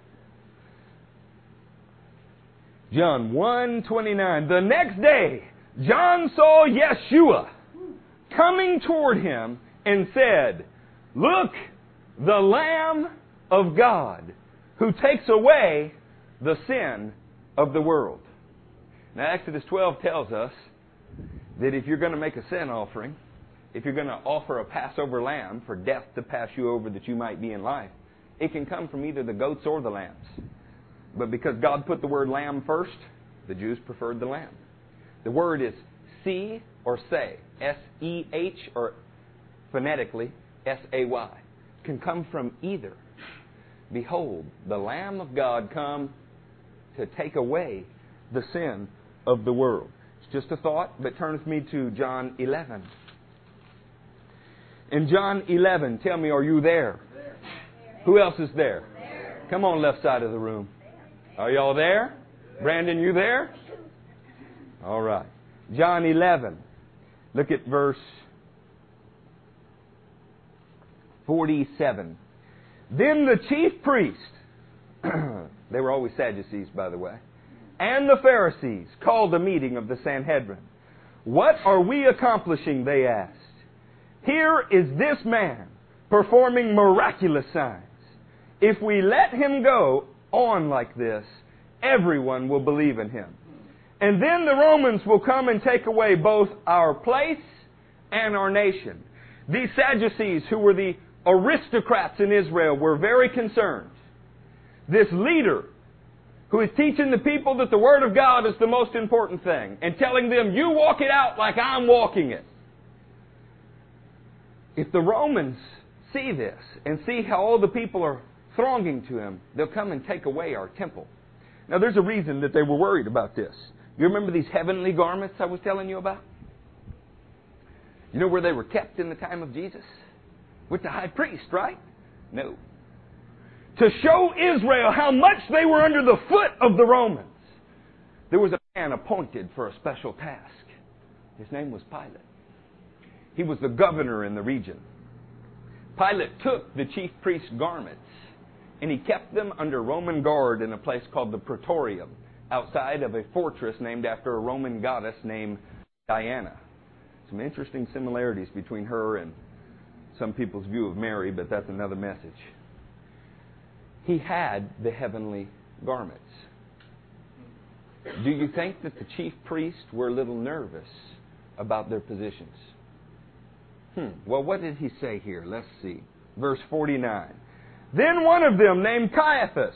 John 1 29. The next day, John saw Yeshua coming toward him and said, Look, the Lamb of God who takes away the sin of the world. Now, Exodus 12 tells us that if you're going to make a sin offering, if you're going to offer a Passover lamb for death to pass you over that you might be in life, it can come from either the goats or the lambs. But because God put the word lamb first, the Jews preferred the lamb. The word is see or say, S E H, or phonetically, S A Y can come from either. Behold, the Lamb of God come to take away the sin of the world. It's just a thought, but turn with me to John 11. In John 11, tell me, are you there? Who else is there? there? Come on, left side of the room. Are y'all there? Brandon, you there? All right. John 11. Look at verse 47. Then the chief priest, they were always Sadducees, by the way, and the Pharisees called a meeting of the Sanhedrin. What are we accomplishing? They asked. Here is this man performing miraculous signs. If we let him go on like this, everyone will believe in him. And then the Romans will come and take away both our place and our nation. These Sadducees, who were the aristocrats in Israel, were very concerned. This leader, who is teaching the people that the Word of God is the most important thing, and telling them, you walk it out like I'm walking it. If the Romans see this and see how all the people are thronging to him, they'll come and take away our temple. Now, there's a reason that they were worried about this. You remember these heavenly garments I was telling you about? You know where they were kept in the time of Jesus? With the high priest, right? No. To show Israel how much they were under the foot of the Romans, there was a man appointed for a special task. His name was Pilate. He was the governor in the region. Pilate took the chief priest's garments and he kept them under Roman guard in a place called the Praetorium, outside of a fortress named after a Roman goddess named Diana. Some interesting similarities between her and some people's view of Mary, but that's another message. He had the heavenly garments. Do you think that the chief priests were a little nervous about their positions? Hmm. Well, what did he say here? Let's see. Verse 49. Then one of them, named Caiaphas,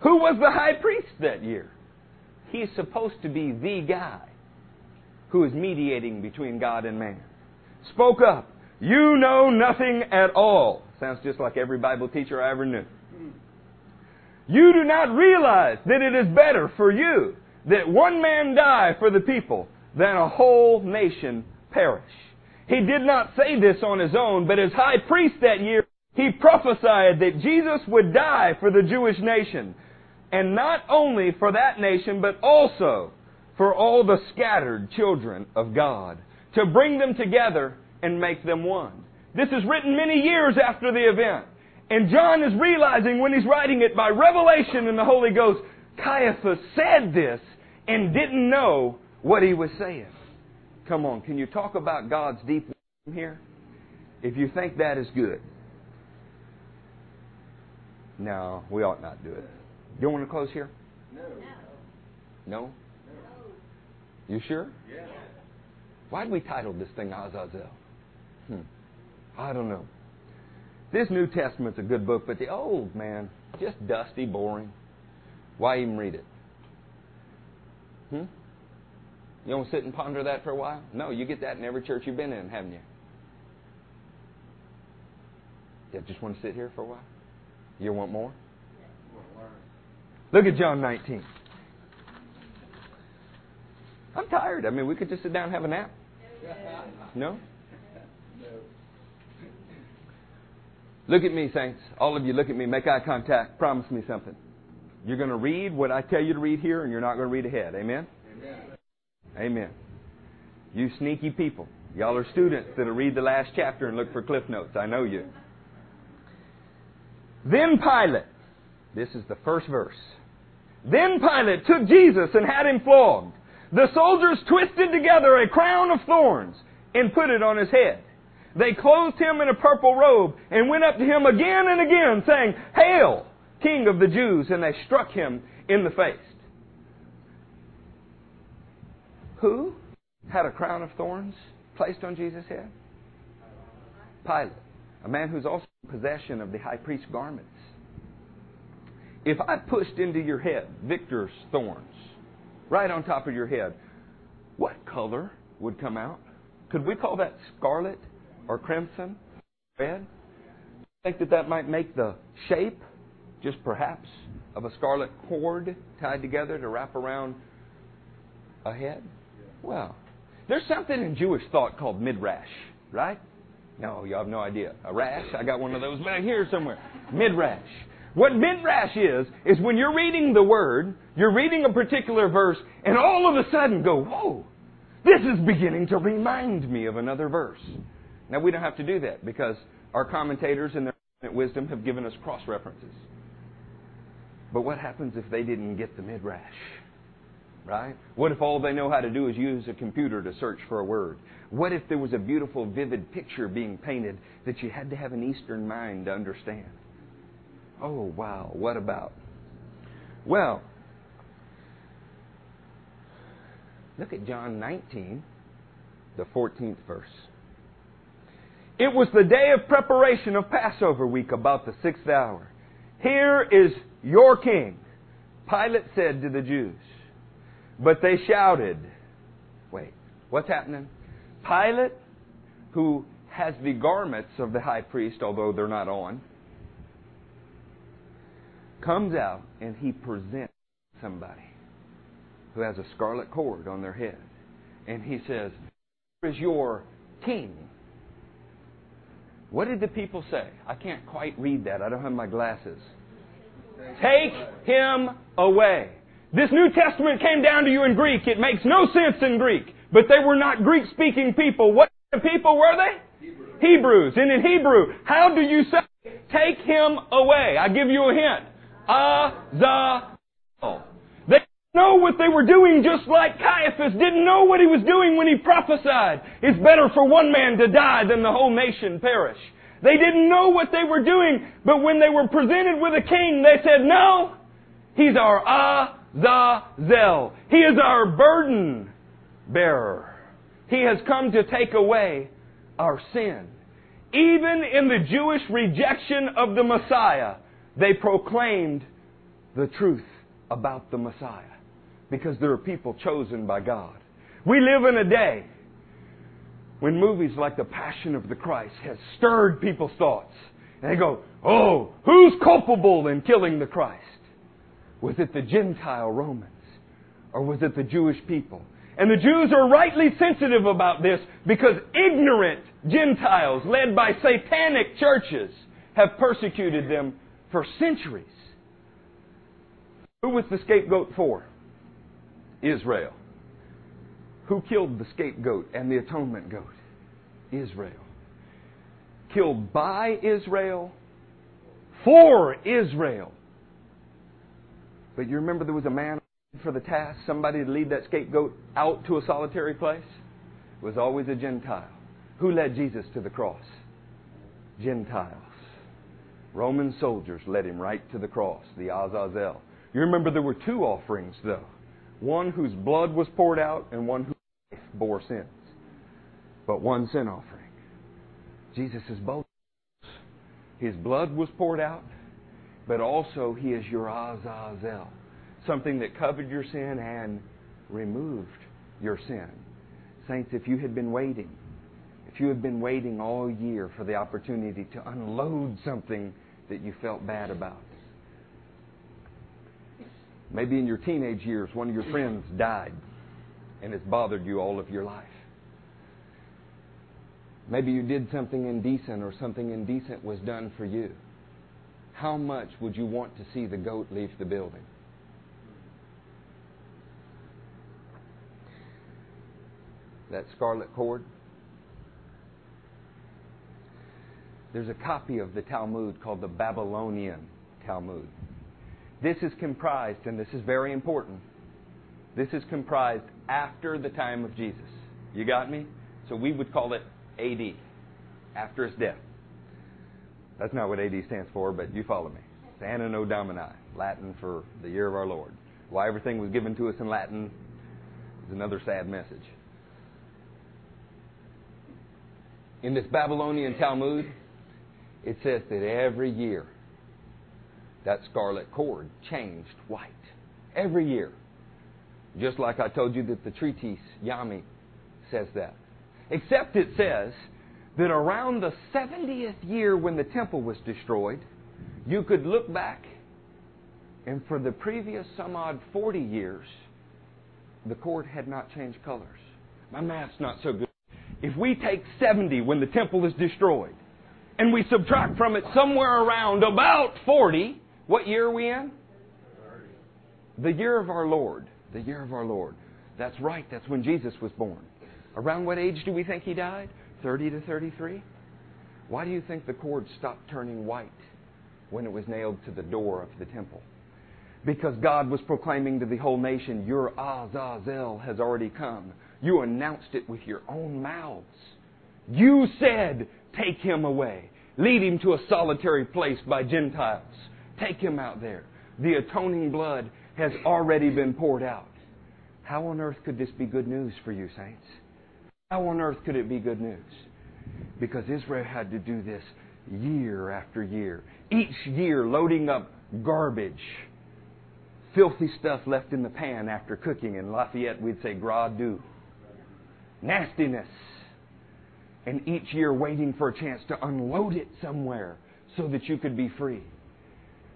who was the high priest that year, he's supposed to be the guy who is mediating between God and man, spoke up. You know nothing at all. Sounds just like every Bible teacher I ever knew. You do not realize that it is better for you that one man die for the people than a whole nation perish. He did not say this on his own, but as high priest that year, he prophesied that Jesus would die for the Jewish nation. And not only for that nation, but also for all the scattered children of God. To bring them together and make them one. This is written many years after the event. And John is realizing when he's writing it by revelation in the Holy Ghost, Caiaphas said this and didn't know what he was saying. Come on, can you talk about God's deep wisdom here? If you think that is good. No, we ought not do it. You want to close here? No. No? No? You sure? Yeah. Why'd we title this thing Azazel? Hmm. I don't know. This New Testament's a good book, but the Old, man, just dusty, boring. Why even read it? Hmm? You don't sit and ponder that for a while? No, you get that in every church you've been in, haven't you? You just want to sit here for a while? You want more? Look at John 19. I'm tired. I mean, we could just sit down and have a nap. No? Look at me, saints. All of you, look at me. Make eye contact. Promise me something. You're going to read what I tell you to read here, and you're not going to read ahead. Amen? Amen. You sneaky people. Y'all are students that'll read the last chapter and look for cliff notes. I know you. Then Pilate, this is the first verse. Then Pilate took Jesus and had him flogged. The soldiers twisted together a crown of thorns and put it on his head. They clothed him in a purple robe and went up to him again and again, saying, Hail, King of the Jews! And they struck him in the face. Who had a crown of thorns placed on Jesus' head? Pilate, a man who's also in possession of the high priest's garments. If I pushed into your head Victor's thorns, right on top of your head, what color would come out? Could we call that scarlet or crimson? Red? Think that that might make the shape, just perhaps, of a scarlet cord tied together to wrap around a head? Well, there's something in Jewish thought called midrash, right? No, you have no idea. A rash? I got one of those back here somewhere. Midrash. What midrash is, is when you're reading the word, you're reading a particular verse, and all of a sudden go, whoa, this is beginning to remind me of another verse. Now, we don't have to do that because our commentators in their wisdom have given us cross references. But what happens if they didn't get the midrash? Right? What if all they know how to do is use a computer to search for a word? What if there was a beautiful, vivid picture being painted that you had to have an Eastern mind to understand? Oh, wow, what about? Well, look at John 19, the 14th verse. It was the day of preparation of Passover week, about the sixth hour. Here is your king, Pilate said to the Jews. But they shouted, Wait, what's happening? Pilate, who has the garments of the high priest, although they're not on, comes out and he presents somebody who has a scarlet cord on their head. And he says, Here is your king. What did the people say? I can't quite read that. I don't have my glasses. Take him away. This New Testament came down to you in Greek. It makes no sense in Greek. But they were not Greek speaking people. What people were they? Hebrew. Hebrews. And in Hebrew, how do you say, take him away? I give you a hint. Azazel. They didn't know what they were doing just like Caiaphas didn't know what he was doing when he prophesied. It's better for one man to die than the whole nation perish. They didn't know what they were doing, but when they were presented with a king, they said, no, he's our Azazel. He is our burden bearer. He has come to take away our sin. Even in the Jewish rejection of the Messiah, they proclaimed the truth about the Messiah because there are people chosen by God. We live in a day when movies like The Passion of the Christ has stirred people's thoughts. And they go, oh, who's culpable in killing the Christ? Was it the Gentile Romans? Or was it the Jewish people? And the Jews are rightly sensitive about this because ignorant Gentiles led by satanic churches have persecuted them for centuries. Who was the scapegoat for? Israel. Who killed the scapegoat and the atonement goat? Israel. Killed by Israel, for Israel. But you remember there was a man for the task, somebody to lead that scapegoat out to a solitary place? It was always a Gentile. Who led Jesus to the cross? Gentiles. Roman soldiers led him right to the cross, the Azazel. You remember there were two offerings, though one whose blood was poured out and one whose life bore sins. But one sin offering. Jesus is both. His blood was poured out, but also he is your Azazel, something that covered your sin and removed your sin. Saints, if you had been waiting, if you had been waiting all year for the opportunity to unload something that you felt bad about, maybe in your teenage years one of your friends died and it's bothered you all of your life. Maybe you did something indecent or something indecent was done for you. How much would you want to see the goat leave the building? That scarlet cord. There's a copy of the Talmud called the Babylonian Talmud. This is comprised, and this is very important, this is comprised after the time of Jesus. You got me? So we would call it AD, after his death. That's not what AD stands for, but you follow me. It's Anno Domini, Latin for the year of our Lord. Why everything was given to us in Latin is another sad message. In this Babylonian Talmud, it says that every year that scarlet cord changed white. Every year. Just like I told you that the treatise Yoma says that. Except it says that around the 70th year when the temple was destroyed, you could look back, and for the previous some odd 40 years, the cord had not changed colors. My math's not so good. If we take 70 when the temple is destroyed, and we subtract from it somewhere around about 40, what year are we in? The year of our Lord. The year of our Lord. That's right, that's when Jesus was born. Around what age do we think he died? 30 to 33? Why do you think the cord stopped turning white when it was nailed to the door of the temple? Because God was proclaiming to the whole nation, Your Azazel has already come. You announced it with your own mouths. You said, Take him away. Lead him to a solitary place by Gentiles. Take him out there. The atoning blood has already been poured out. How on earth could this be good news for you, saints? How on earth could it be good news? Because Israel had to do this year after year. Each year loading up garbage, filthy stuff left in the pan after cooking. In Lafayette, we'd say gras doux. Nastiness. And each year waiting for a chance to unload it somewhere so that you could be free.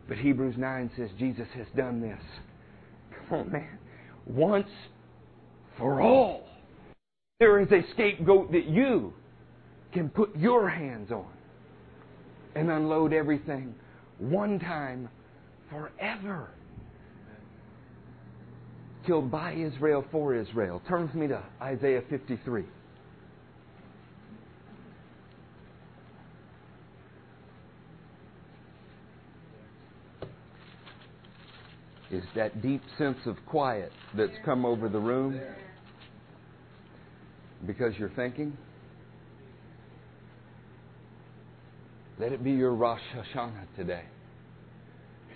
But Hebrews 9 says Jesus has done this. Come on, man. Once for all. There is a scapegoat that you can put your hands on and unload everything one time forever. Killed by Israel for Israel. Turn with me to Isaiah 53. Is that deep sense of quiet that's come over the room because you're thinking? Let it be your Rosh Hashanah today.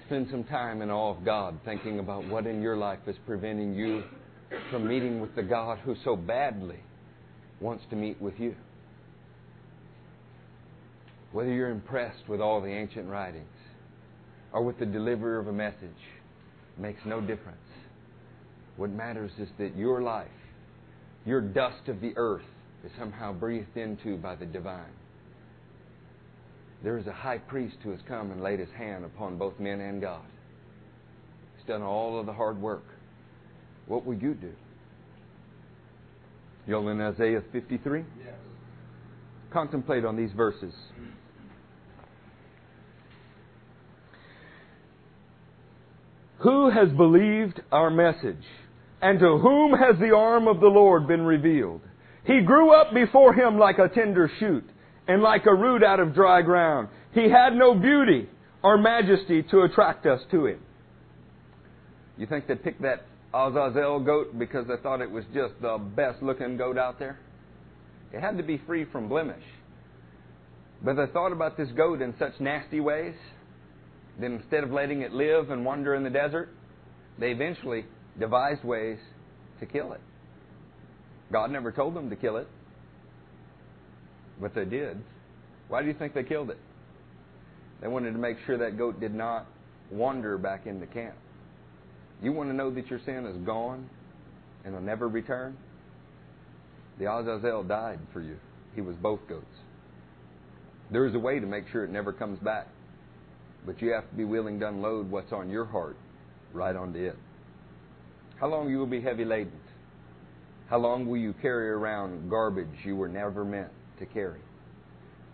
Spend some time in awe of God, thinking about what in your life is preventing you from meeting with the God who so badly wants to meet with you. Whether you're impressed with all the ancient writings or with the delivery of a message makes no difference. What matters is that your life, your dust of the earth, is somehow breathed into by the divine. There is a high priest who has come and laid his hand upon both men and God. He's done all of the hard work. What will you do? Y'all in Isaiah 53? Yes. Contemplate on these verses. Who has believed our message? And to whom has the arm of the Lord been revealed? He grew up before him like a tender shoot and like a root out of dry ground. He had no beauty or majesty to attract us to him. You think they picked that Azazel goat because they thought it was just the best looking goat out there? It had to be free from blemish. But they thought about this goat in such nasty ways that instead of letting it live and wander in the desert, they eventually devised ways to kill it. God never told them to kill it. But they did. Why do you think they killed it? They wanted to make sure that goat did not wander back into camp. You want to know that your sin is gone and will never return? The Azazel died for you. He was both goats. There is a way to make sure it never comes back. But you have to be willing to unload what's on your heart right onto it. How long you will be heavy laden? How long will you carry around garbage you were never meant to carry.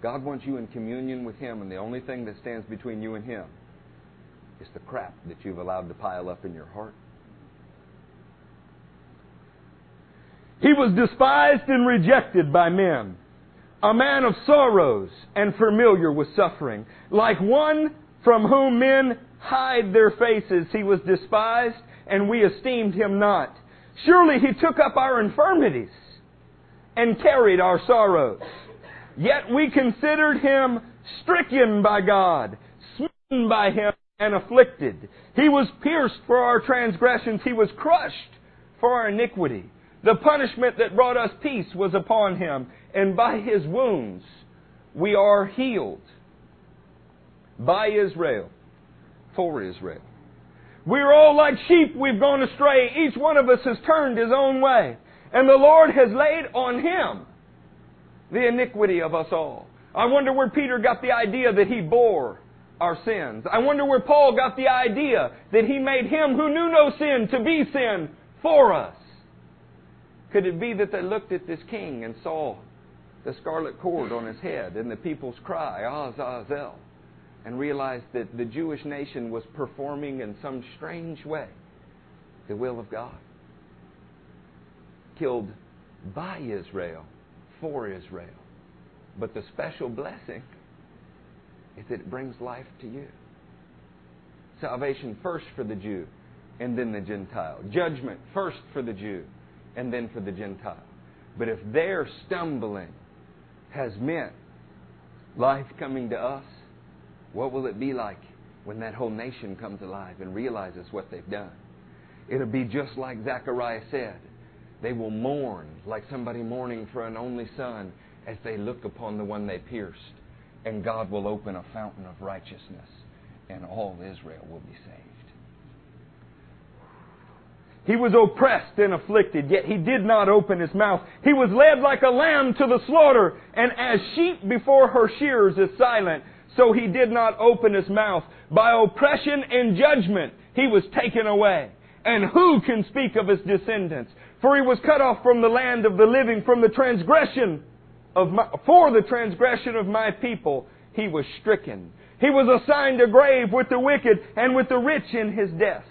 God wants you in communion with Him, and the only thing that stands between you and Him is the crap that you've allowed to pile up in your heart. He was despised and rejected by men, a man of sorrows and familiar with suffering. Like one from whom men hide their faces, he was despised, and we esteemed him not. Surely he took up our infirmities and carried our sorrows. Yet we considered him stricken by God, smitten by him, and afflicted. He was pierced for our transgressions. He was crushed for our iniquity. The punishment that brought us peace was upon him, and by his wounds we are healed. By Israel, for Israel. We're all like sheep, we've gone astray. Each one of us has turned his own way. And the Lord has laid on him the iniquity of us all. I wonder where Peter got the idea that he bore our sins. I wonder where Paul got the idea that he made him who knew no sin to be sin for us. Could it be that they looked at this king and saw the scarlet cord on his head and the people's cry, ah, Azazel, and realized that the Jewish nation was performing in some strange way the will of God? killed by Israel for Israel. But the special blessing is that it brings life to you. Salvation first for the Jew and then the Gentile. Judgment first for the Jew and then for the Gentile. But if their stumbling has meant life coming to us, what will it be like when that whole nation comes alive and realizes what they've done? It'll be just like Zechariah said they will mourn like somebody mourning for an only son as they look upon the one they pierced. And God will open a fountain of righteousness, and all Israel will be saved. He was oppressed and afflicted, yet he did not open his mouth. He was led like a lamb to the slaughter, and as sheep before her shearers is silent, so he did not open his mouth. By oppression and judgment he was taken away. And who can speak of his descendants? For he was cut off from the land of the living, from the transgression of my, for the transgression of my people, he was stricken. He was assigned a grave with the wicked and with the rich in his death.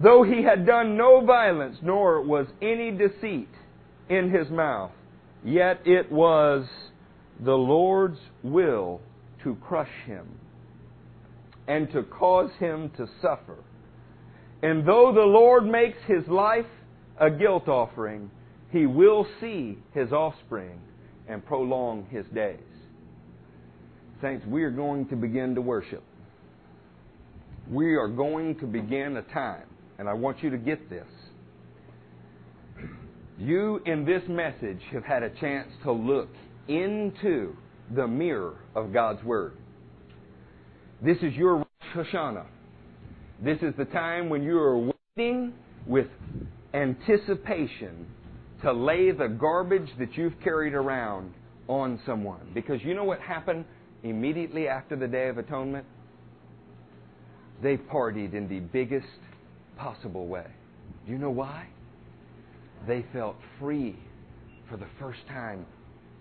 Though he had done no violence, nor was any deceit in his mouth, yet it was the Lord's will to crush him and to cause him to suffer. And though the Lord makes his life a guilt offering, he will see his offspring and prolong his days. Saints, we are going to begin to worship. We are going to begin a time, and I want you to get this. You, in this message, have had a chance to look into the mirror of God's Word. This is your Rosh Hashanah. This is the time when you are waiting with anticipation to lay the garbage that you've carried around on someone. Because you know what happened immediately after the Day of Atonement? They partied in the biggest possible way. Do you know why? They felt free for the first time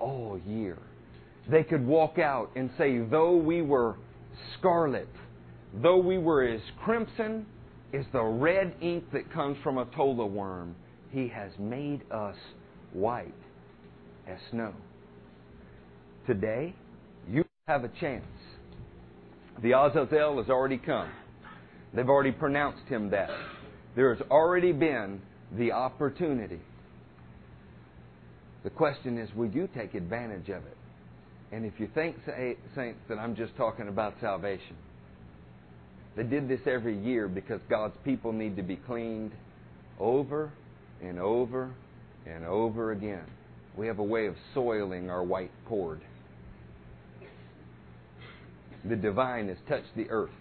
all year. They could walk out and say, though we were scarlet, though we were as crimson as the red ink that comes from a tola worm, he has made us white as snow. Today, you have a chance. The Azazel has already come. They've already pronounced him that. There has already been the opportunity the question is, will you take advantage of it? And if you think, saints, that I'm just talking about salvation, they did this every year because God's people need to be cleaned over and over and over again. We have a way of soiling our white cord. The divine has touched the earth.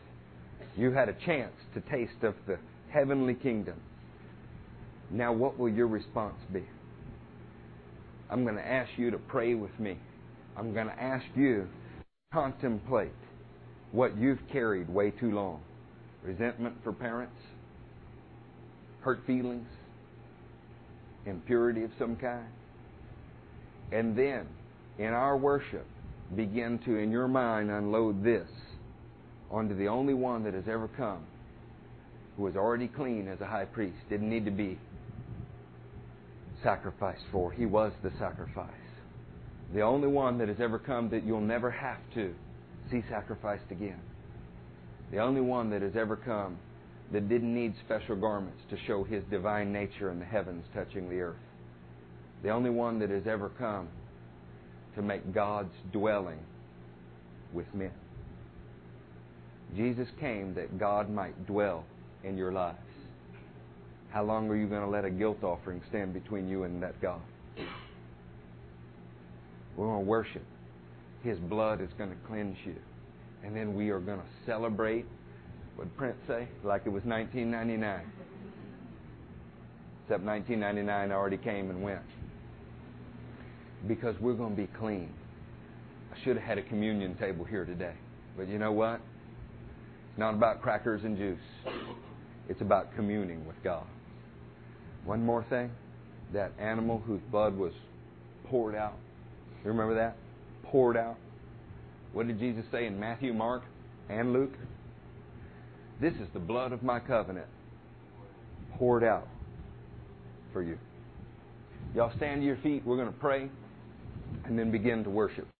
You had a chance to taste of the heavenly kingdom. Now, what will your response be? I'm going to ask you to pray with me. I'm going to ask you to contemplate what you've carried way too long resentment for parents, hurt feelings, impurity of some kind. And then, in our worship, begin to, in your mind, unload this onto the only one that has ever come who was already clean as a high priest, didn't need to be sacrificed for. He was the sacrifice. The only one that has ever come that you'll never have to see sacrificed again. The only one that has ever come that didn't need special garments to show his divine nature in the heavens touching the earth. The only one that has ever come to make God's dwelling with men. Jesus came that God might dwell in your lives. How long are you going to let a guilt offering stand between you and that God? We're going to worship. His blood is going to cleanse you. And then we are going to celebrate, what Prince say? Like it was 1999. Except 1999 already came and went. Because we're going to be clean. I should have had a communion table here today. But you know what? It's not about crackers and juice. It's about communing with God. One more thing that animal whose blood was poured out. You remember that? Poured out. What did Jesus say in Matthew, Mark, and Luke? This is the blood of my covenant poured out for you. Y'all stand to your feet. We're going to pray and then begin to worship.